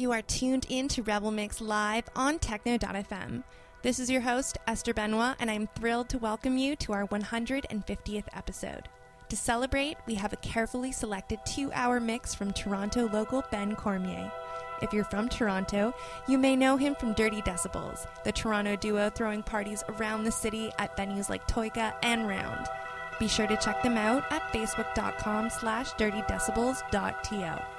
You are tuned in to Rebel Mix live on Techno.fm. This is your host, Esther Benoit, and I'm thrilled to welcome you to our 150th episode. To celebrate, we have a carefully selected two hour mix from Toronto local Ben Cormier. If you're from Toronto, you may know him from Dirty Decibels, the Toronto duo throwing parties around the city at venues like Toika and Round. Be sure to check them out at facebook.com slash dirtydecibels.to.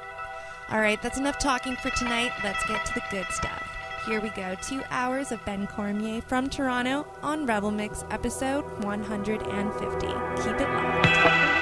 All right, that's enough talking for tonight. Let's get to the good stuff. Here we go. Two hours of Ben Cormier from Toronto on Rebel Mix episode 150. Keep it locked.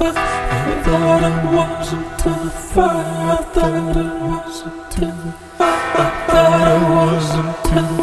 I thought I wasn't to the fire. I thought I wasn't too. I thought I wasn't to the fire.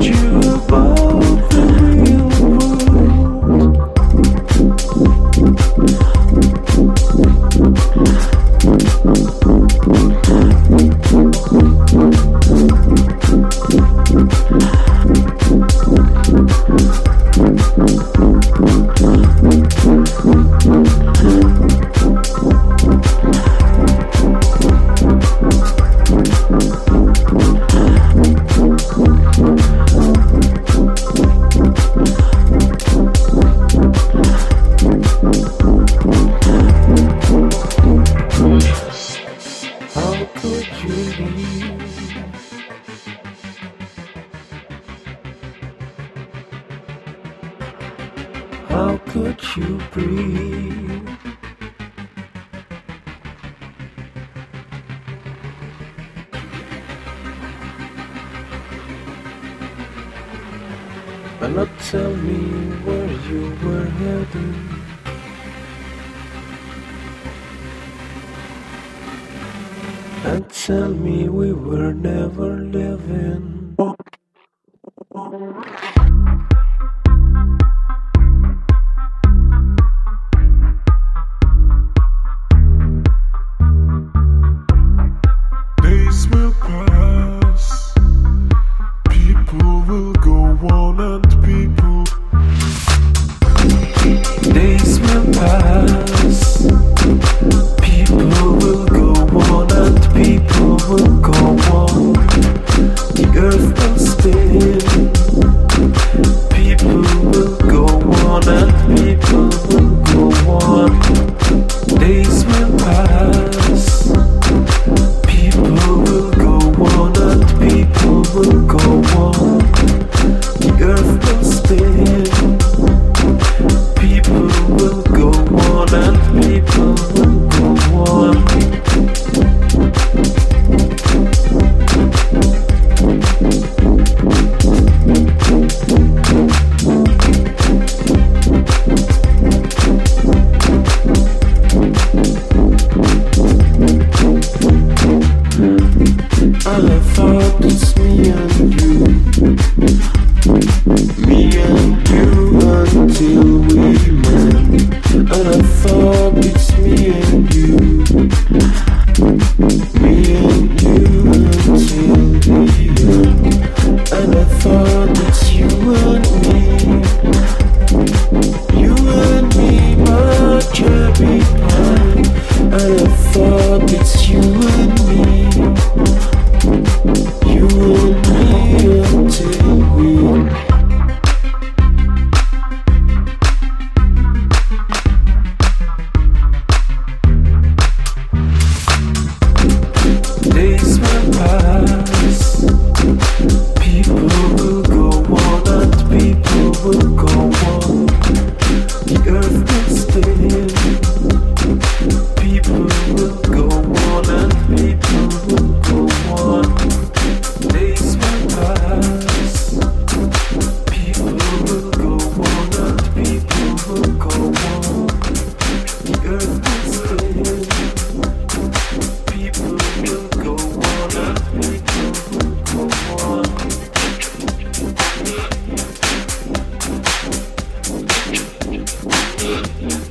you both. Yeah.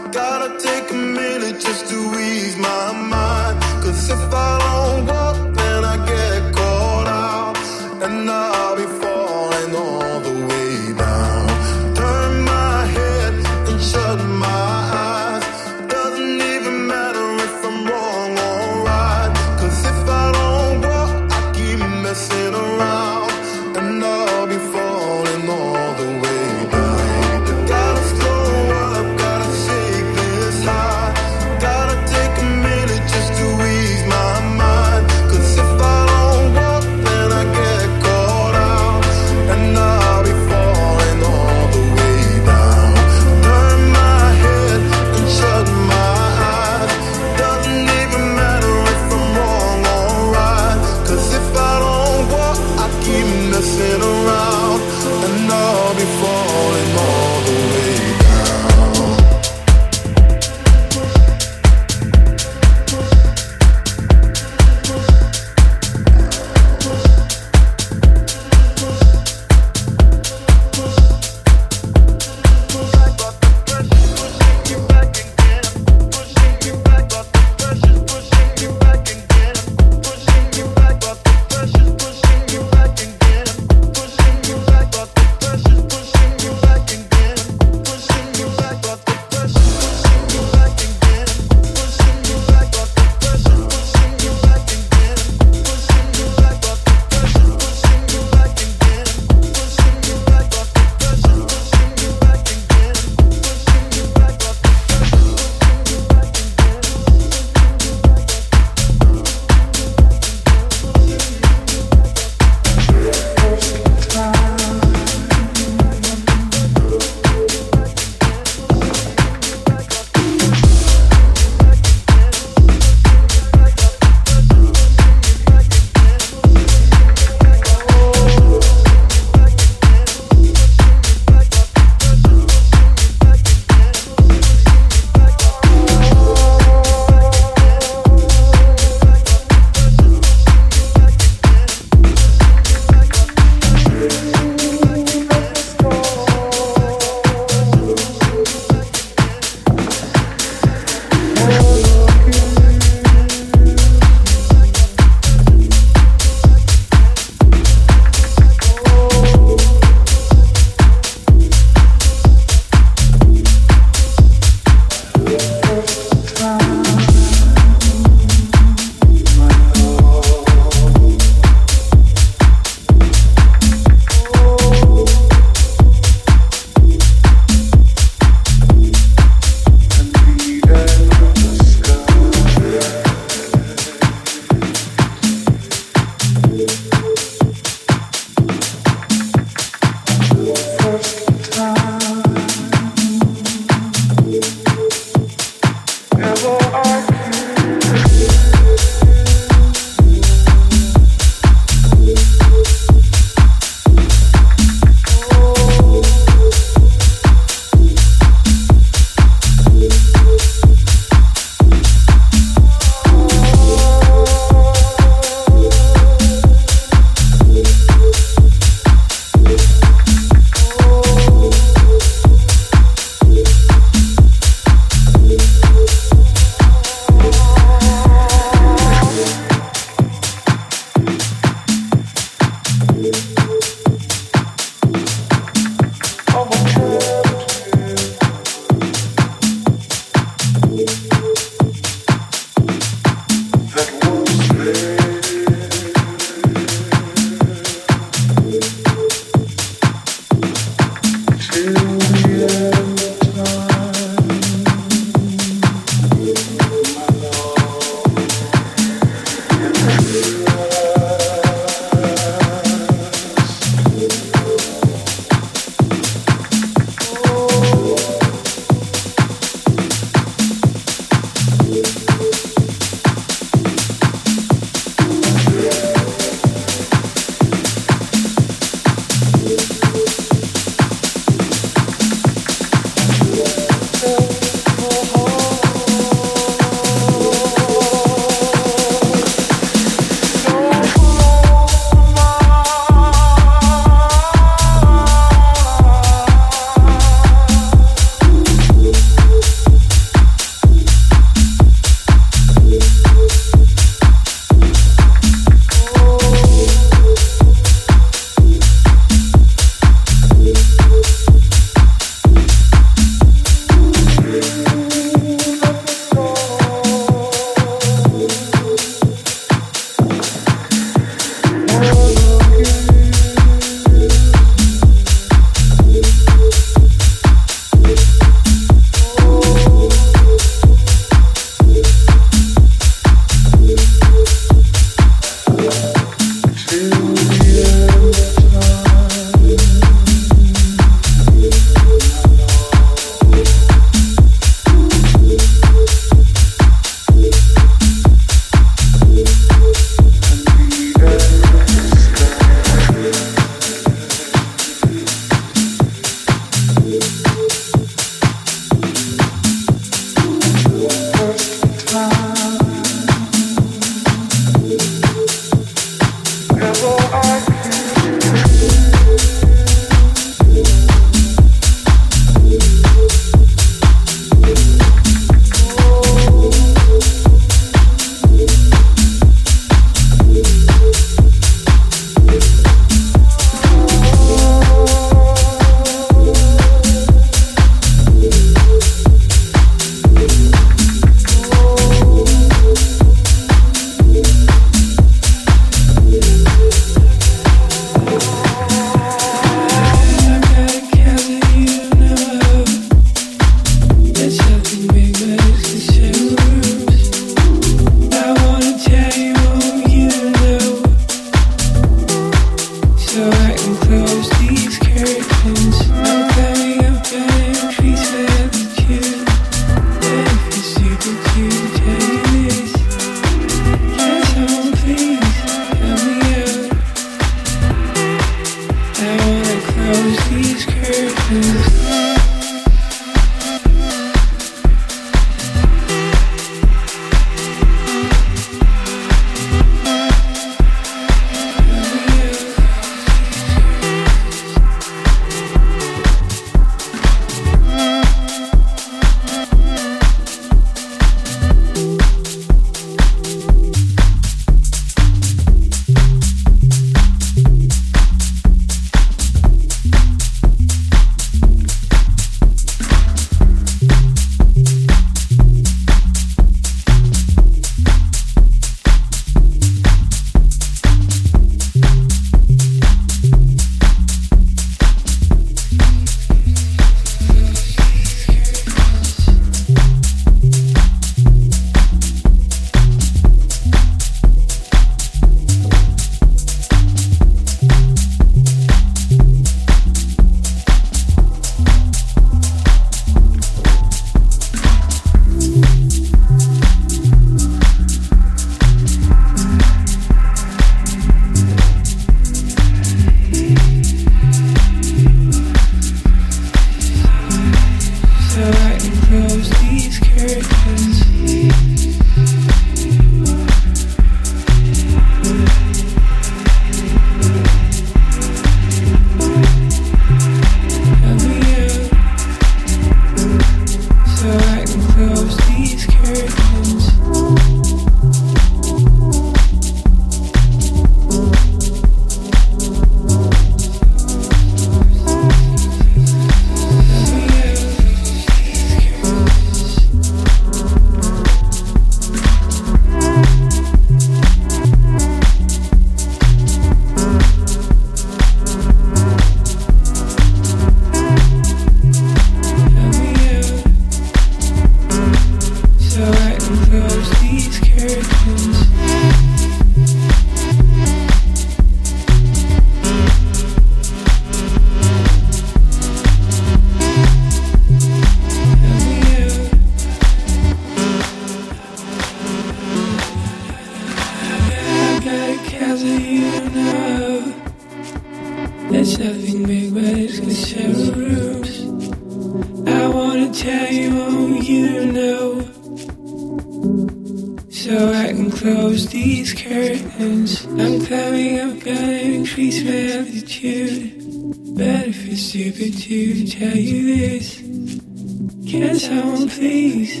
These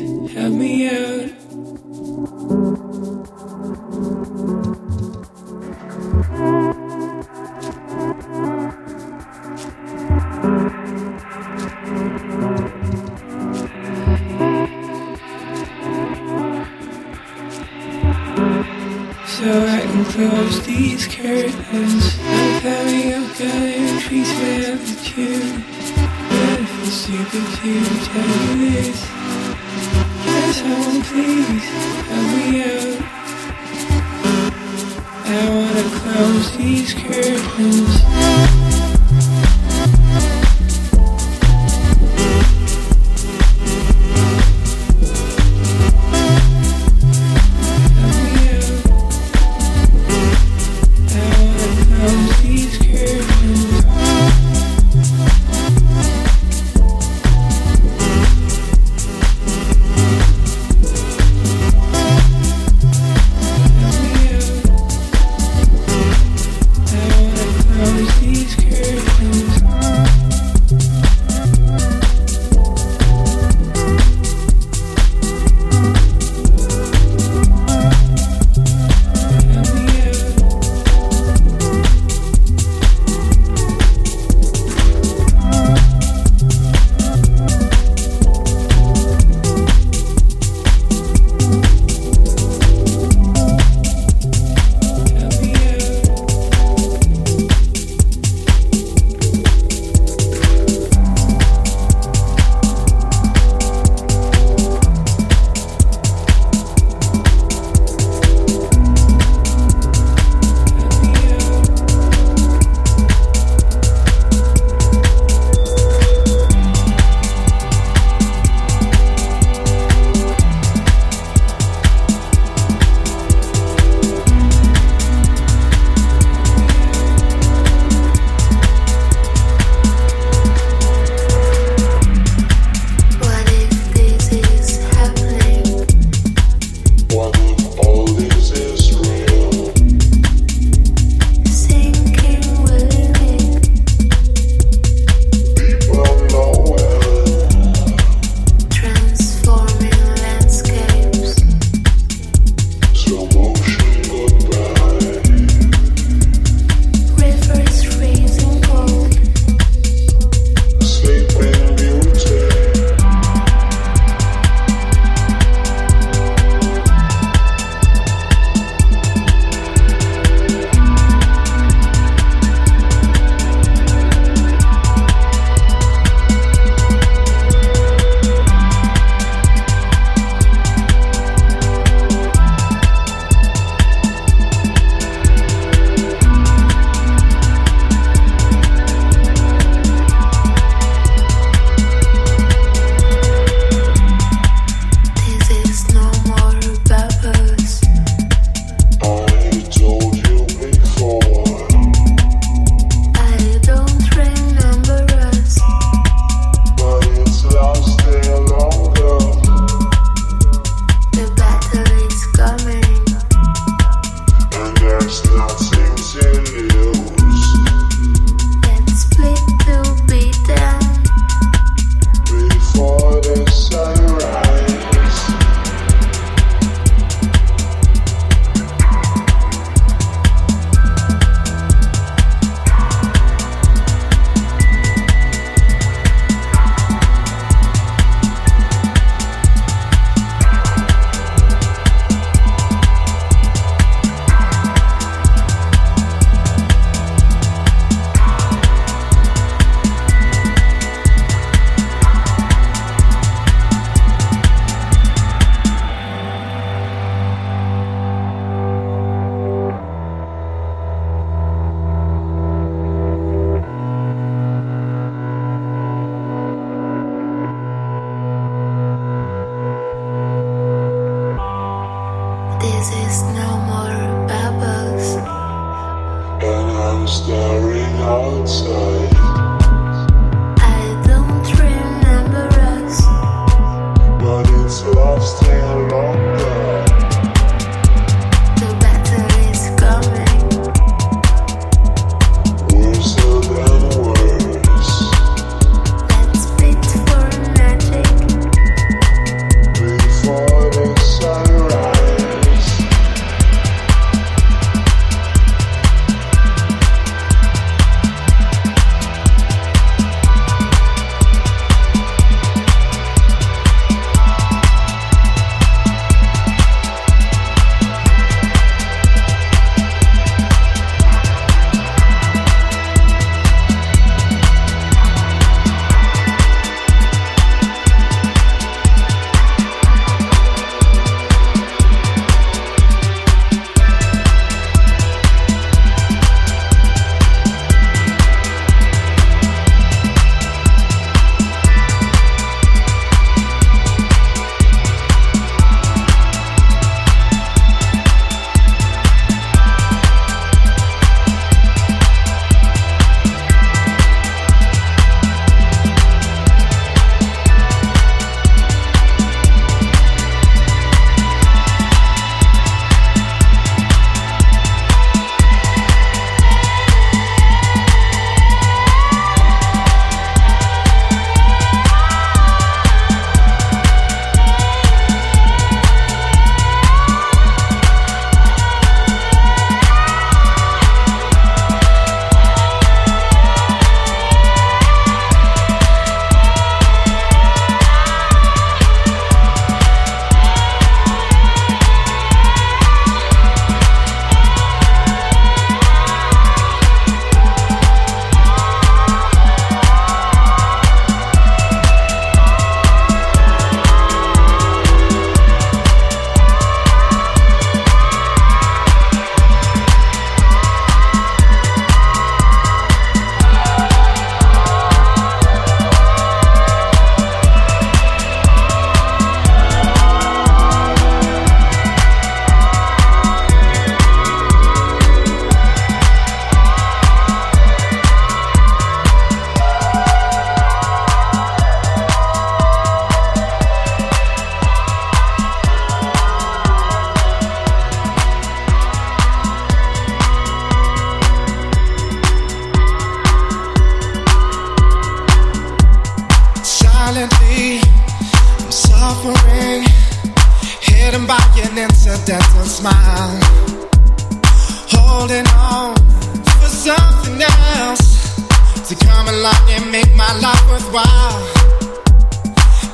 and make my life worthwhile.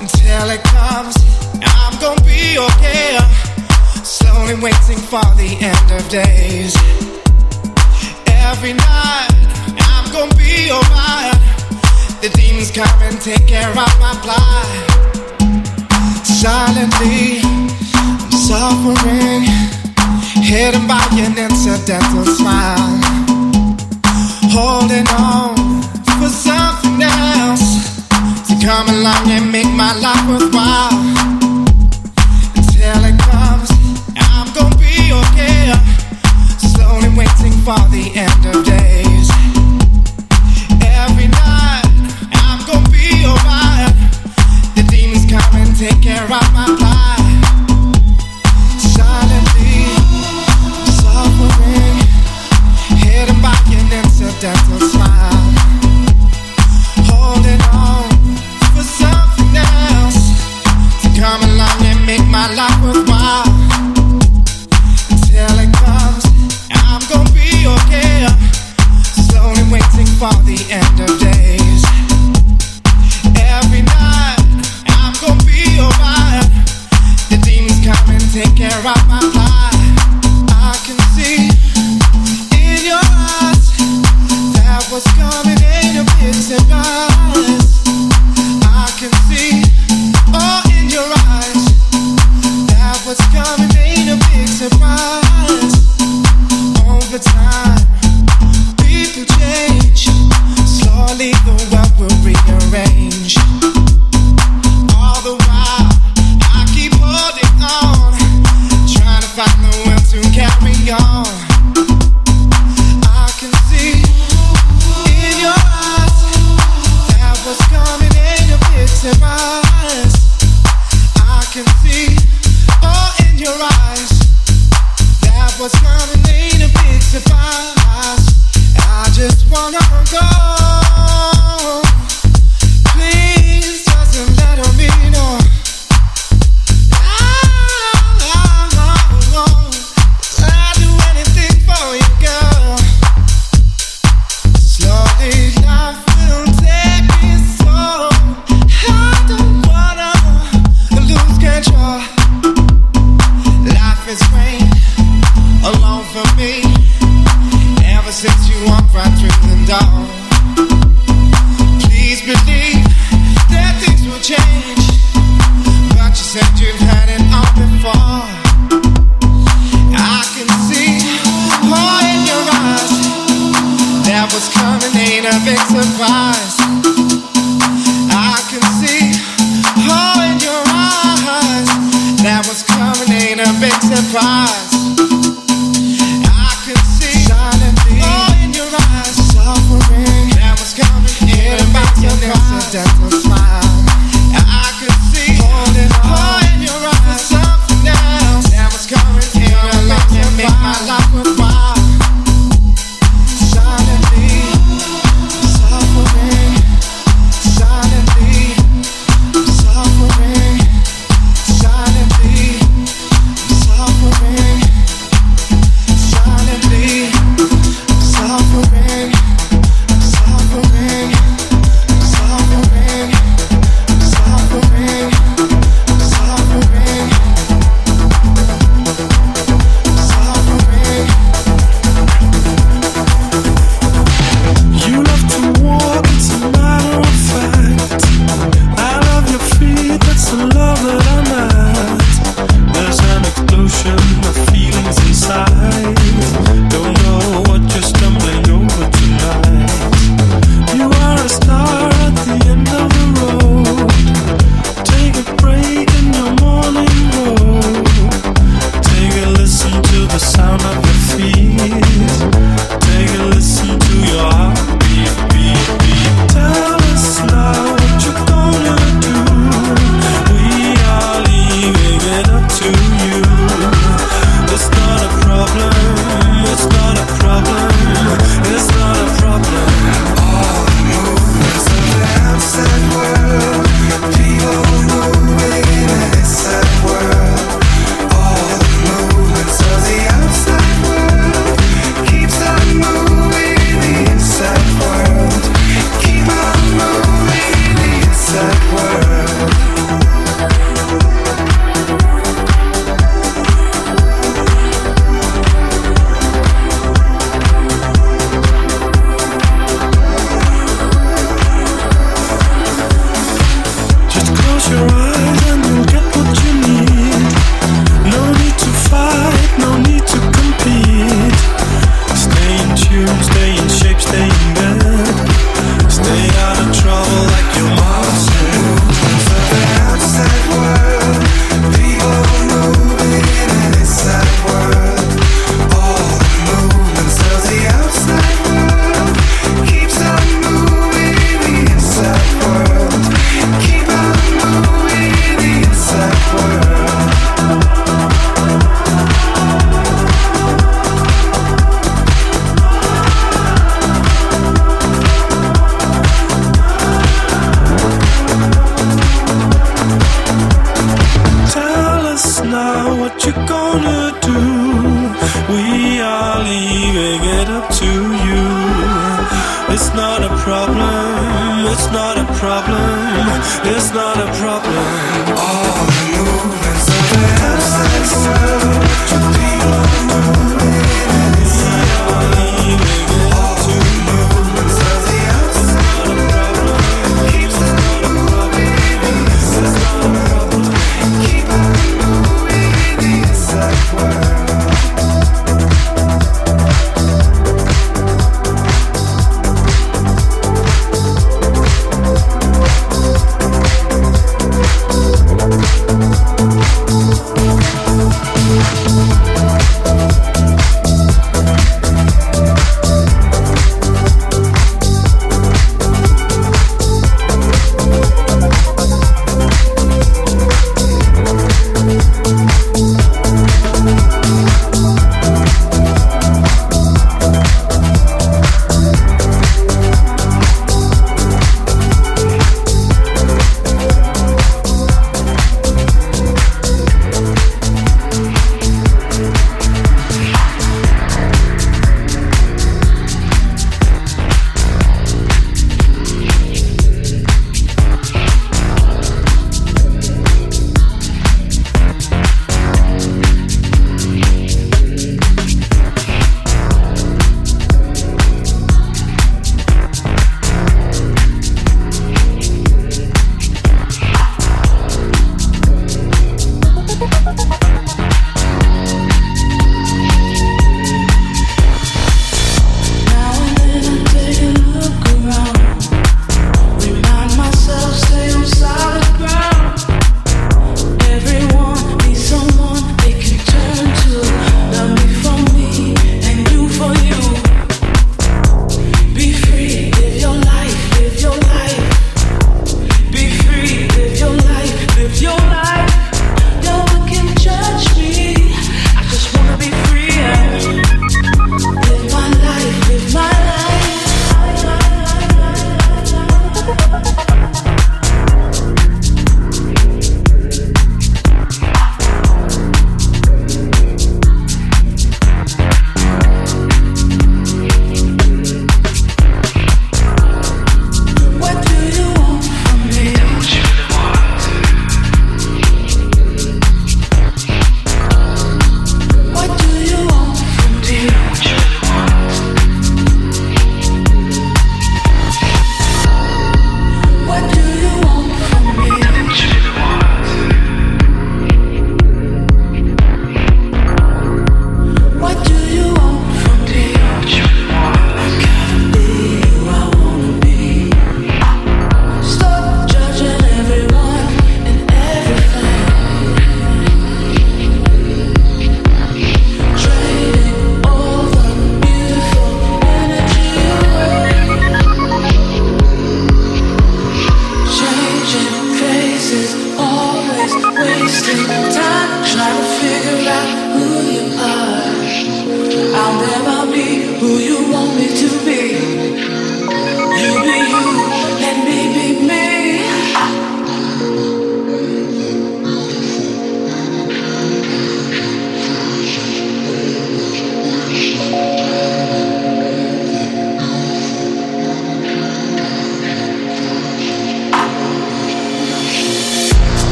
Until it comes, I'm gonna be okay. Slowly waiting for the end of days. Every night, I'm gonna be alright. The demons come and take care of my plight. Silently, I'm suffering, hidden by an incidental smile. Holding on for something else to come along and make my life worthwhile. Until it comes, I'm gonna be okay. Slowly waiting for the end of days. Every night, I'm gonna be alright. The demons come and take care of my.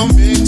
tell me.